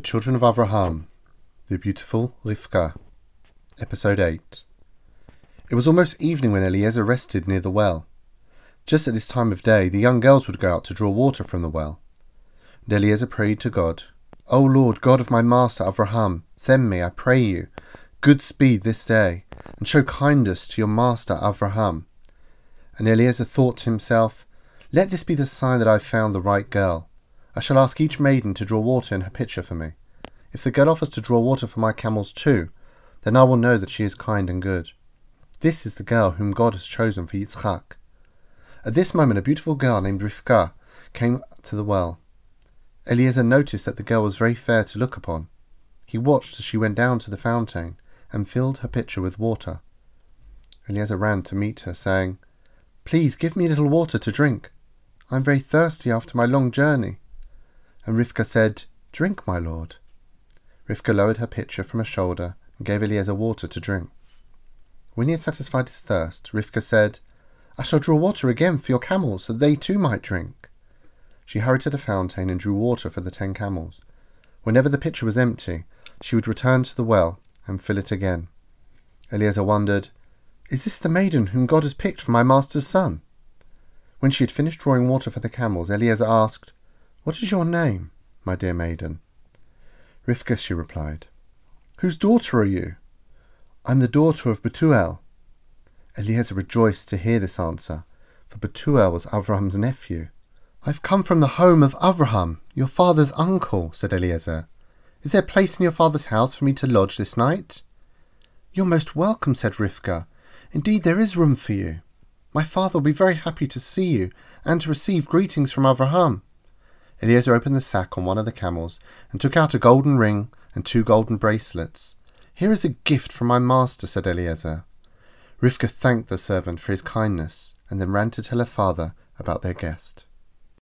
The Children of Avraham, The Beautiful Rivka, Episode 8. It was almost evening when Eliezer rested near the well. Just at this time of day, the young girls would go out to draw water from the well. And Eliezer prayed to God, O Lord, God of my master Avraham, send me, I pray you, good speed this day, and show kindness to your master Avraham. And Eliezer thought to himself, Let this be the sign that I have found the right girl. I shall ask each maiden to draw water in her pitcher for me. If the girl offers to draw water for my camels too, then I will know that she is kind and good. This is the girl whom God has chosen for Yitzchak. At this moment, a beautiful girl named Rivka came to the well. Eliezer noticed that the girl was very fair to look upon. He watched as she went down to the fountain and filled her pitcher with water. Eliezer ran to meet her, saying, Please give me a little water to drink. I am very thirsty after my long journey. And Rivka said, Drink, my lord. Rivka lowered her pitcher from her shoulder and gave Eliezer water to drink. When he had satisfied his thirst, Rivka said, I shall draw water again for your camels, so they too might drink. She hurried to the fountain and drew water for the ten camels. Whenever the pitcher was empty, she would return to the well and fill it again. Eliezer wondered, Is this the maiden whom God has picked for my master's son? When she had finished drawing water for the camels, Eliezer asked, What is your name, my dear maiden? Rivka, she replied. Whose daughter are you? I am the daughter of Betuel. Eliezer rejoiced to hear this answer, for Betuel was Avraham's nephew. I've come from the home of Avraham, your father's uncle, said Eliezer. Is there a place in your father's house for me to lodge this night? You're most welcome, said Rivka. Indeed, there is room for you. My father will be very happy to see you and to receive greetings from Avraham. Eliezer opened the sack on one of the camels and took out a golden ring and two golden bracelets. Here is a gift from my master, said Eliezer. Rivka thanked the servant for his kindness and then ran to tell her father about their guest.